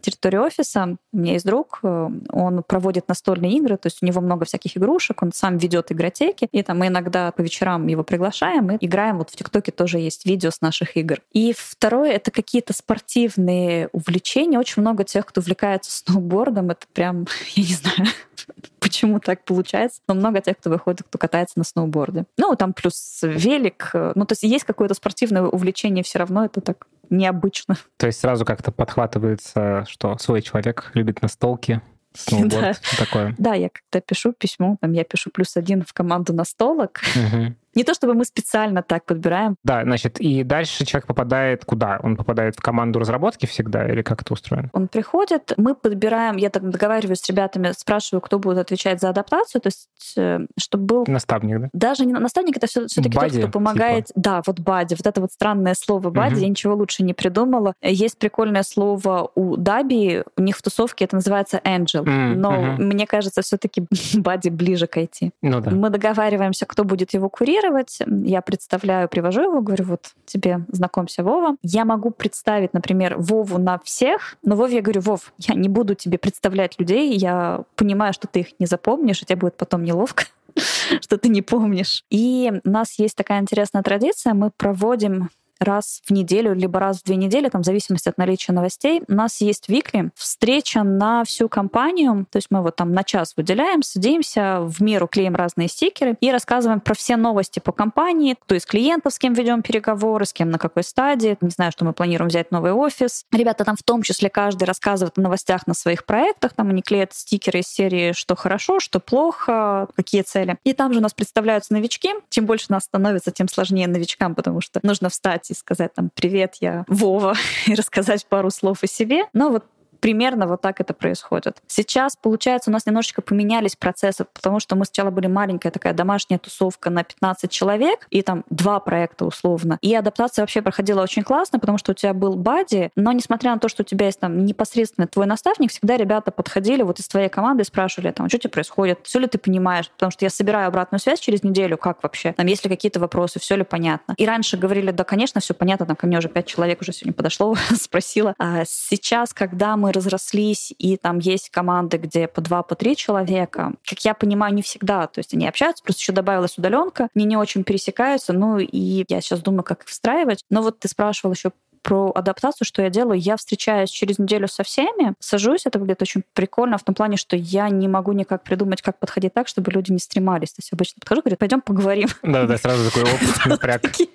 территории офиса. У меня есть друг, э, он проводит настольные игры, то есть у него много всяких игрушек, он сам ведет игротеки, и там мы иногда по вечерам его приглашаем и играем. Вот в ТикТоке тоже есть видео с наших игр. И второе — это какие-то спортивные увлечения. Очень много тех, кто увлекается сноубордом, это прям, я не знаю, почему так получается. Но много тех, кто выходит, кто катается на сноуборде. Ну, там плюс велик. Э, ну, то есть есть какое-то спортивное увлечение все равно, это так необычно. То есть сразу как-то подхватывается, что свой человек любит настолки, сноуборд, да. такое. Да, я когда пишу письмо, там я пишу плюс один в команду настолок. Угу. Не то чтобы мы специально так подбираем. Да, значит, и дальше человек попадает куда? Он попадает в команду разработки всегда или как это устроено? Он приходит, мы подбираем, я так договариваюсь с ребятами, спрашиваю, кто будет отвечать за адаптацию, то есть э, чтобы был... Наставник, да? Даже не наставник, это все, все-таки тот, кто помогает. Типа. Да, вот бади, вот это вот странное слово бади, угу. я ничего лучше не придумала. Есть прикольное слово у Даби, у них в тусовке это называется angel, mm, но угу. мне кажется, все-таки бади ближе к IT. Ну да. Мы договариваемся, кто будет его курировать, курировать. Я представляю, привожу его, говорю, вот тебе знакомься, Вова. Я могу представить, например, Вову на всех, но Вове я говорю, Вов, я не буду тебе представлять людей, я понимаю, что ты их не запомнишь, и тебе будет потом неловко что ты не помнишь. И у нас есть такая интересная традиция. Мы проводим раз в неделю, либо раз в две недели, там, в зависимости от наличия новостей. У нас есть викли, встреча на всю компанию, то есть мы вот там на час выделяем, садимся, в меру клеим разные стикеры и рассказываем про все новости по компании, кто из клиентов, с кем ведем переговоры, с кем на какой стадии, не знаю, что мы планируем взять новый офис. Ребята там в том числе каждый рассказывает о новостях на своих проектах, там они клеят стикеры из серии «Что хорошо, что плохо, какие цели». И там же у нас представляются новички. Чем больше нас становится, тем сложнее новичкам, потому что нужно встать и сказать там «Привет, я Вова» и рассказать пару слов о себе. Но вот примерно вот так это происходит. Сейчас, получается, у нас немножечко поменялись процессы, потому что мы сначала были маленькая такая домашняя тусовка на 15 человек, и там два проекта условно. И адаптация вообще проходила очень классно, потому что у тебя был бади, но несмотря на то, что у тебя есть там непосредственно твой наставник, всегда ребята подходили вот из твоей команды и спрашивали, там, что тебе происходит, все ли ты понимаешь, потому что я собираю обратную связь через неделю, как вообще, там, есть ли какие-то вопросы, все ли понятно. И раньше говорили, да, конечно, все понятно, там ко мне уже пять человек уже сегодня подошло, спросила. А сейчас, когда мы мы разрослись, и там есть команды, где по два, по три человека. Как я понимаю, не всегда. То есть они общаются, просто еще добавилась удаленка, они не очень пересекаются. Ну и я сейчас думаю, как их встраивать. Но вот ты спрашивал еще про адаптацию, что я делаю. Я встречаюсь через неделю со всеми, сажусь, это выглядит очень прикольно в том плане, что я не могу никак придумать, как подходить так, чтобы люди не стремались. То есть обычно подхожу, говорю, пойдем поговорим. Да-да, сразу такой опыт, напряг. Такие,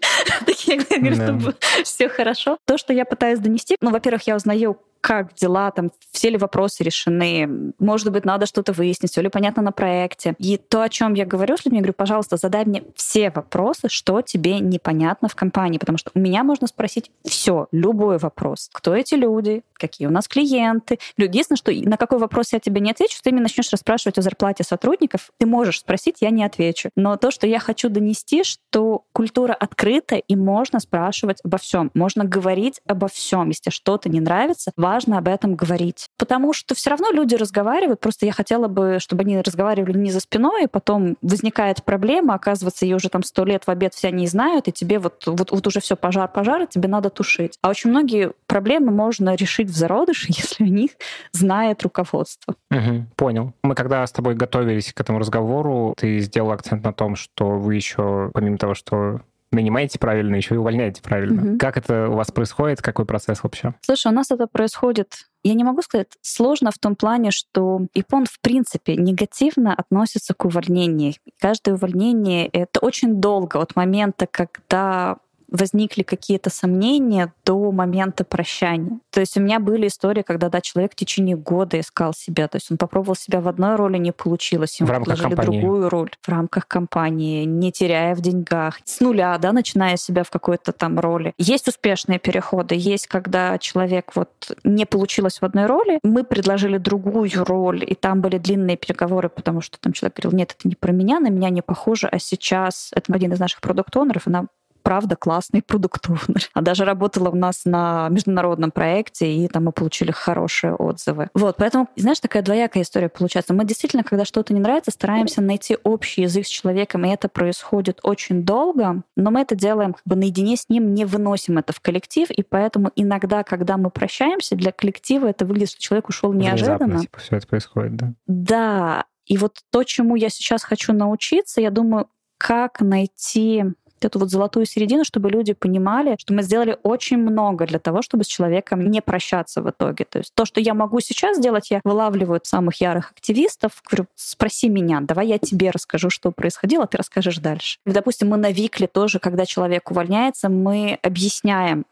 говорю, чтобы все хорошо. То, что я пытаюсь донести, ну, во-первых, я узнаю, как дела, там, все ли вопросы решены, может быть, надо что-то выяснить, все ли понятно на проекте. И то, о чем я говорю с людьми, я говорю, пожалуйста, задай мне все вопросы, что тебе непонятно в компании, потому что у меня можно спросить все, любой вопрос. Кто эти люди, какие у нас клиенты. Единственное, что на какой вопрос я тебе не отвечу, ты мне начнешь расспрашивать о зарплате сотрудников, ты можешь спросить, я не отвечу. Но то, что я хочу донести, что культура открыта, и можно спрашивать обо всем. Можно говорить обо всем. Если что-то не нравится, важно об этом говорить. Потому что все равно люди разговаривают, просто я хотела бы, чтобы они разговаривали не за спиной, и потом возникает проблема, оказывается, ее уже там сто лет в обед все не знают, и тебе вот, вот, вот уже все пожар, пожар, тебе надо тушить. А очень многие проблемы можно решить в зародыше, если у них знает руководство. Угу, понял. Мы когда с тобой готовились к этому разговору, ты сделал акцент на том, что вы еще, помимо того, что нанимаете правильно, еще и увольняете правильно. Угу. Как это у вас происходит? Какой процесс вообще? Слушай, у нас это происходит я не могу сказать сложно в том плане, что Япон в принципе негативно относится к увольнению. Каждое увольнение — это очень долго от момента, когда возникли какие-то сомнения до момента прощания. То есть у меня были истории, когда да, человек в течение года искал себя. То есть он попробовал себя в одной роли, не получилось. Ему в рамках компании. другую роль в рамках компании, не теряя в деньгах. С нуля, да, начиная себя в какой-то там роли. Есть успешные переходы, есть, когда человек вот не получилось в одной роли, мы предложили другую роль, и там были длинные переговоры, потому что там человек говорил, нет, это не про меня, на меня не похоже, а сейчас это один из наших продукт-онеров, она правда классный продукт-оунер. А даже работала у нас на международном проекте, и там мы получили хорошие отзывы. Вот, поэтому, знаешь, такая двоякая история получается. Мы действительно, когда что-то не нравится, стараемся найти общий язык с человеком, и это происходит очень долго, но мы это делаем как бы наедине с ним, не выносим это в коллектив, и поэтому иногда, когда мы прощаемся, для коллектива это выглядит, что человек ушел неожиданно. Типа, все это происходит, да? Да, и вот то, чему я сейчас хочу научиться, я думаю, как найти эту вот золотую середину, чтобы люди понимали, что мы сделали очень много для того, чтобы с человеком не прощаться в итоге. То есть то, что я могу сейчас сделать, я вылавливаю самых ярых активистов, говорю, спроси меня, давай я тебе расскажу, что происходило, ты расскажешь дальше. Допустим, мы на Викле тоже, когда человек увольняется, мы объясняем,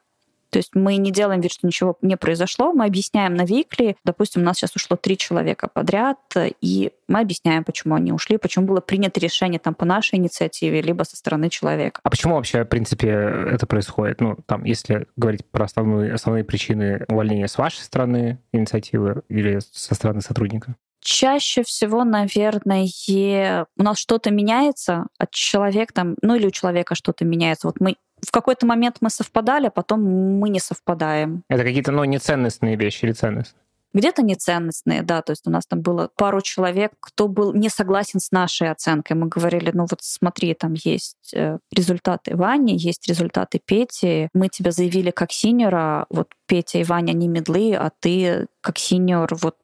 то есть мы не делаем вид, что ничего не произошло, мы объясняем на Викли. Допустим, у нас сейчас ушло три человека подряд, и мы объясняем, почему они ушли, почему было принято решение там по нашей инициативе, либо со стороны человека. А почему вообще, в принципе, это происходит? Ну, там, если говорить про основные, основные причины увольнения с вашей стороны инициативы или со стороны сотрудника? Чаще всего, наверное, у нас что-то меняется, а человек там, ну или у человека что-то меняется. Вот мы в какой-то момент мы совпадали, а потом мы не совпадаем. Это какие-то, ну, неценностные вещи или ценностные? Где-то неценностные, да, то есть у нас там было пару человек, кто был не согласен с нашей оценкой. Мы говорили, ну вот смотри, там есть э, результаты Вани, есть результаты Пети, мы тебя заявили как синера, вот Петя и Ваня, они медлы, а ты как синьор, вот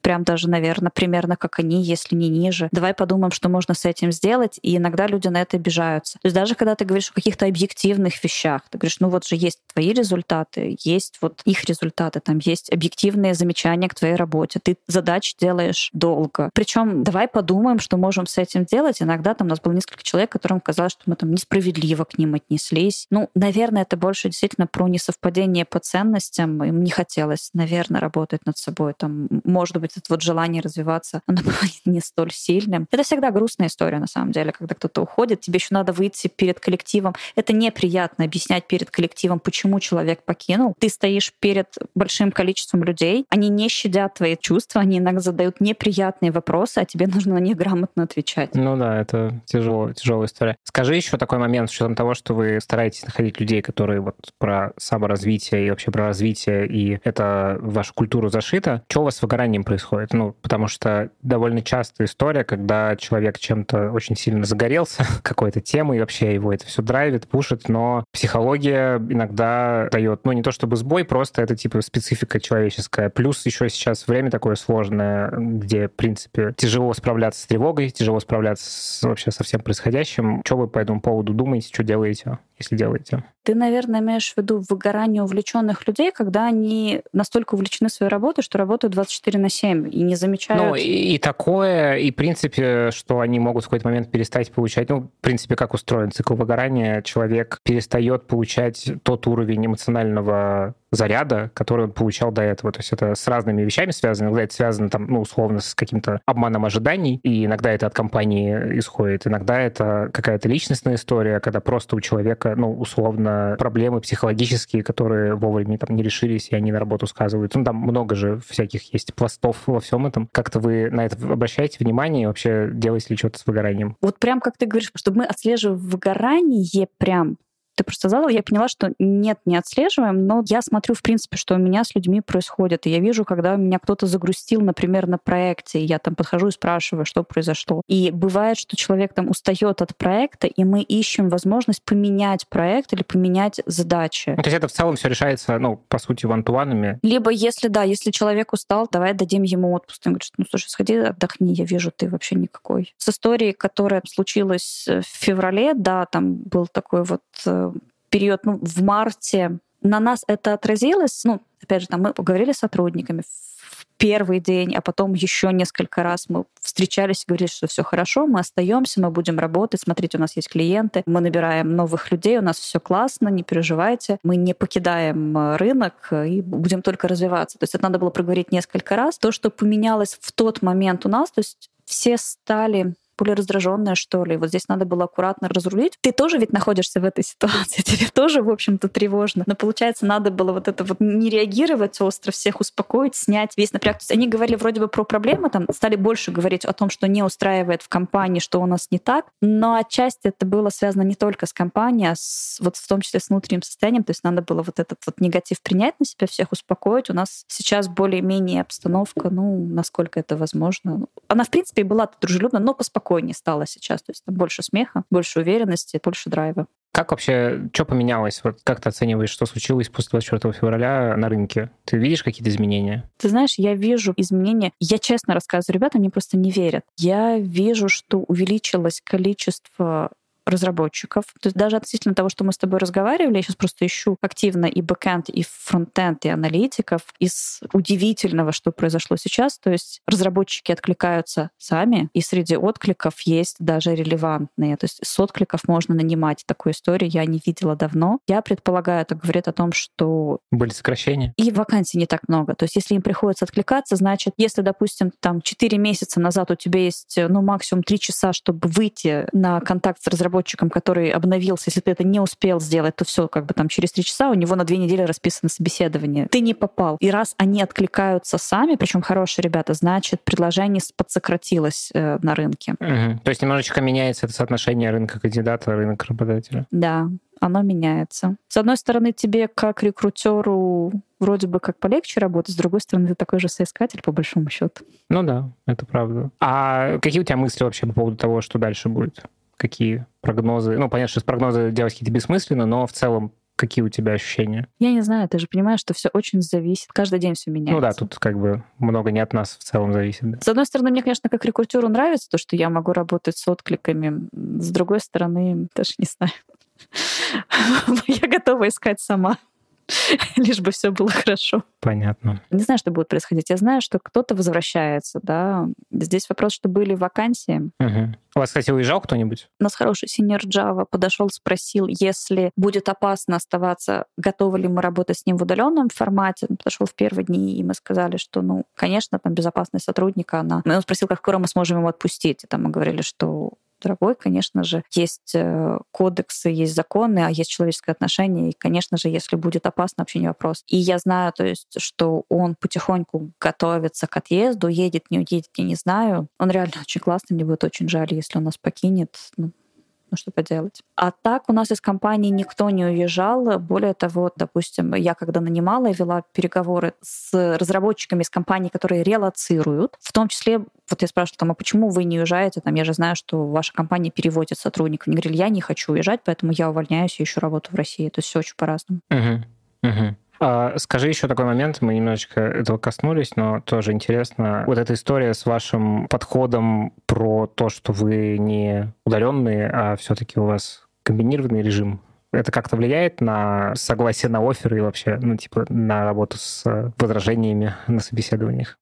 прям даже, наверное, примерно как они, если не ниже. Давай подумаем, что можно с этим сделать. И иногда люди на это обижаются. То есть даже когда ты говоришь о каких-то объективных вещах, ты говоришь, ну вот же есть твои результаты, есть вот их результаты, там есть объективные замечания к твоей работе. Ты задачи делаешь долго. Причем давай подумаем, что можем с этим делать. Иногда там у нас было несколько человек, которым казалось, что мы там несправедливо к ним отнеслись. Ну, наверное, это больше действительно про несовпадение по ценностям ценностям. Им не хотелось, наверное, работать над собой. Там, может быть, это вот желание развиваться, оно было не столь сильным. Это всегда грустная история, на самом деле, когда кто-то уходит, тебе еще надо выйти перед коллективом. Это неприятно объяснять перед коллективом, почему человек покинул. Ты стоишь перед большим количеством людей, они не щадят твои чувства, они иногда задают неприятные вопросы, а тебе нужно на них грамотно отвечать. Ну да, это тяжело, тяжелая история. Скажи еще такой момент, с учетом того, что вы стараетесь находить людей, которые вот про саморазвитие и вообще про развитие развития, и это в вашу культуру зашито, что у вас с выгоранием происходит? Ну, потому что довольно частая история, когда человек чем-то очень сильно загорелся, какой-то темой, и вообще его это все драйвит, пушит, но психология иногда дает, ну, не то чтобы сбой, просто это типа специфика человеческая. Плюс еще сейчас время такое сложное, где, в принципе, тяжело справляться с тревогой, тяжело справляться с, вообще со всем происходящим. Что вы по этому поводу думаете, что делаете, если делаете? Ты, наверное, имеешь в виду выгорание увлеченных людей, когда они настолько увлечены своей работой, что работают 24 на 7 и не замечают... Ну, и, и такое, и, в принципе, что они могут в какой-то момент перестать получать... Ну, в принципе, как устроен цикл выгорания, человек перестает получать тот уровень эмоционального заряда, который он получал до этого. То есть это с разными вещами связано. Иногда это связано, там, ну, условно, с каким-то обманом ожиданий, и иногда это от компании исходит. Иногда это какая-то личностная история, когда просто у человека, ну, условно, проблемы психологические, которые вовремя там не решились, и они на работу сказывают. Ну, там много же всяких есть пластов во всем этом. Как-то вы на это обращаете внимание и вообще делаете ли что-то с выгоранием? Вот прям как ты говоришь, чтобы мы отслеживали выгорание прям ты просто сказала, я поняла, что нет, не отслеживаем, но я смотрю, в принципе, что у меня с людьми происходит. И я вижу, когда у меня кто-то загрустил, например, на проекте, я там подхожу и спрашиваю, что произошло. И бывает, что человек там устает от проекта, и мы ищем возможность поменять проект или поменять задачи. Ну, то есть это в целом все решается, ну, по сути, вантуанами. Либо если, да, если человек устал, давай дадим ему отпуск. Он говорит, ну, слушай, сходи, отдохни, я вижу, ты вообще никакой. С историей, которая случилась в феврале, да, там был такой вот э, период, ну, в марте, на нас это отразилось, ну, опять же, там мы поговорили с сотрудниками в первый день, а потом еще несколько раз мы встречались и говорили, что все хорошо, мы остаемся, мы будем работать, смотрите, у нас есть клиенты, мы набираем новых людей, у нас все классно, не переживайте, мы не покидаем э, рынок и будем только развиваться. То есть это надо было проговорить несколько раз. То, что поменялось в тот момент у нас, то есть все стали более раздраженная, что ли. Вот здесь надо было аккуратно разрулить. Ты тоже ведь находишься в этой ситуации, тебе тоже, в общем-то, тревожно. Но получается, надо было вот это вот не реагировать остро, всех успокоить, снять весь напряг. То есть они говорили вроде бы про проблемы, там стали больше говорить о том, что не устраивает в компании, что у нас не так, но отчасти это было связано не только с компанией, а с, вот в том числе с внутренним состоянием. То есть надо было вот этот вот негатив принять на себя, всех успокоить. У нас сейчас более-менее обстановка, ну, насколько это возможно. Она, в принципе, была дружелюбна, но поспокойнее спокойнее стало сейчас. То есть там больше смеха, больше уверенности, больше драйва. Как вообще, что поменялось? Вот как ты оцениваешь, что случилось после 24 февраля на рынке? Ты видишь какие-то изменения? Ты знаешь, я вижу изменения. Я честно рассказываю, ребята мне просто не верят. Я вижу, что увеличилось количество разработчиков. То есть даже относительно того, что мы с тобой разговаривали, я сейчас просто ищу активно и бэкэнд, и фронтенд, и аналитиков. Из удивительного, что произошло сейчас, то есть разработчики откликаются сами, и среди откликов есть даже релевантные. То есть с откликов можно нанимать. Такую историю я не видела давно. Я предполагаю, это говорит о том, что... Были сокращения? И вакансий не так много. То есть если им приходится откликаться, значит, если, допустим, там 4 месяца назад у тебя есть, ну, максимум 3 часа, чтобы выйти на контакт с разработчиком, разработчиком, который обновился, если ты это не успел сделать, то все как бы там через три часа у него на две недели расписано собеседование. Ты не попал. И раз они откликаются сами, причем хорошие ребята, значит, предложение подсократилось э, на рынке. Угу. То есть немножечко меняется это соотношение рынка кандидата, рынок работодателя. Да, оно меняется. С одной стороны, тебе как рекрутеру вроде бы как полегче работать, с другой стороны, ты такой же соискатель, по большому счету. Ну да, это правда. А какие у тебя мысли вообще по поводу того, что дальше будет? Какие прогнозы? Ну, понятно, что прогнозы делать какие-то бессмысленно, но в целом какие у тебя ощущения? Я не знаю, ты же понимаешь, что все очень зависит. Каждый день все меняется. Ну да, тут как бы много не от нас в целом зависит. Да. С одной стороны, мне, конечно, как рекрутеру нравится то, что я могу работать с откликами. С другой стороны, даже не знаю. Я готова искать сама. лишь бы все было хорошо. Понятно. Не знаю, что будет происходить. Я знаю, что кто-то возвращается, да. Здесь вопрос, что были вакансии. Угу. У вас, кстати, уезжал кто-нибудь? У нас хороший синер Java подошел, спросил, если будет опасно оставаться, готовы ли мы работать с ним в удаленном формате. Он подошел в первые дни, и мы сказали, что, ну, конечно, там безопасность сотрудника, она... Он спросил, как скоро мы сможем его отпустить. И там мы говорили, что дорогой, конечно же, есть э, кодексы, есть законы, а есть человеческое отношение, и, конечно же, если будет опасно, вообще не вопрос. И я знаю, то есть, что он потихоньку готовится к отъезду, едет, не уедет, я не знаю. Он реально очень классный, мне будет очень жаль, если он нас покинет. Ну, ну что поделать. А так у нас из компании никто не уезжал. Более того, допустим, я когда нанимала, я вела переговоры с разработчиками из компаний, которые релацируют. В том числе, вот я спрашивала, там, а почему вы не уезжаете? Там, я же знаю, что ваша компания переводит сотрудников. Они говорили, я не хочу уезжать, поэтому я увольняюсь и ищу работу в России. То есть все очень по-разному. Угу. Угу. А, скажи еще такой момент, мы немножечко этого коснулись, но тоже интересно. Вот эта история с вашим подходом про то, что вы не удаленные, а все-таки у вас комбинированный режим это как-то влияет на согласие на оферы и вообще, ну, типа, на работу с возражениями на собеседованиях?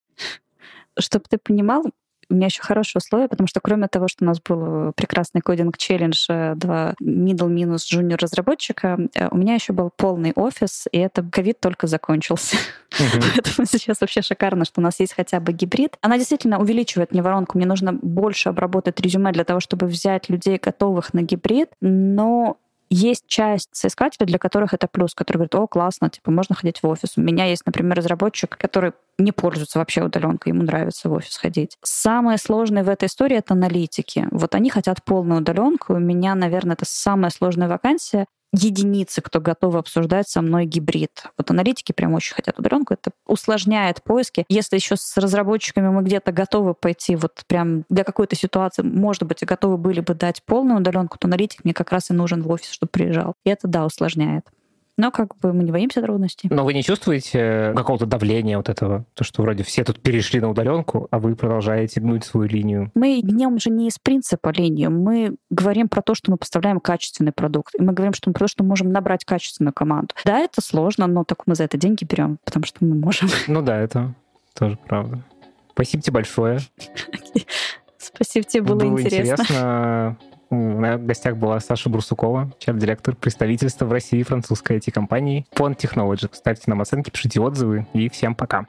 Чтобы ты понимал, у меня еще хорошие условия, потому что кроме того, что у нас был прекрасный кодинг-челлендж, э, два middle минус junior разработчика, э, у меня еще был полный офис, и это ковид только закончился. Uh-huh. Поэтому сейчас вообще шикарно, что у нас есть хотя бы гибрид. Она действительно увеличивает мне воронку. Мне нужно больше обработать резюме для того, чтобы взять людей, готовых на гибрид, но есть часть соискателей, для которых это плюс, который говорит, о, классно, типа, можно ходить в офис. У меня есть, например, разработчик, который не пользуется вообще удаленкой, ему нравится в офис ходить. Самое сложное в этой истории — это аналитики. Вот они хотят полную удаленку. У меня, наверное, это самая сложная вакансия. Единицы, кто готовы обсуждать со мной гибрид. Вот аналитики прям очень хотят удаленку. Это усложняет поиски. Если еще с разработчиками мы где-то готовы пойти вот прям для какой-то ситуации, может быть, готовы были бы дать полную удаленку, то аналитик мне как раз и нужен в офис, чтобы приезжал. И это, да, усложняет. Но как бы мы не боимся трудностей. Но вы не чувствуете какого-то давления вот этого? То, что вроде все тут перешли на удаленку, а вы продолжаете гнуть свою линию. Мы гнем же не из принципа линию. Мы говорим про то, что мы поставляем качественный продукт. И мы говорим, что мы про то, что мы можем набрать качественную команду. Да, это сложно, но так мы за это деньги берем, потому что мы можем. Ну да, это тоже правда. Спасибо тебе большое. Спасибо тебе, было, было интересно. интересно. У меня в гостях была Саша Брусукова, чар-директор представительства в России французской IT-компании Pond Technology. Ставьте нам оценки, пишите отзывы и всем пока.